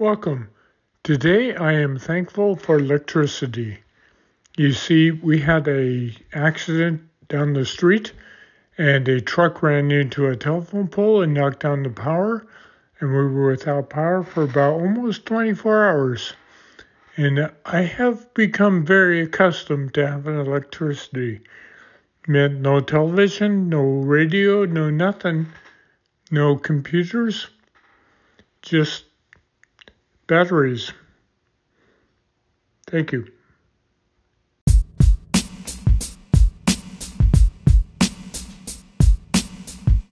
Welcome. Today I am thankful for electricity. You see, we had a accident down the street and a truck ran into a telephone pole and knocked down the power and we were without power for about almost 24 hours. And I have become very accustomed to having electricity. Meant no television, no radio, no nothing, no computers, just batteries. Thank you.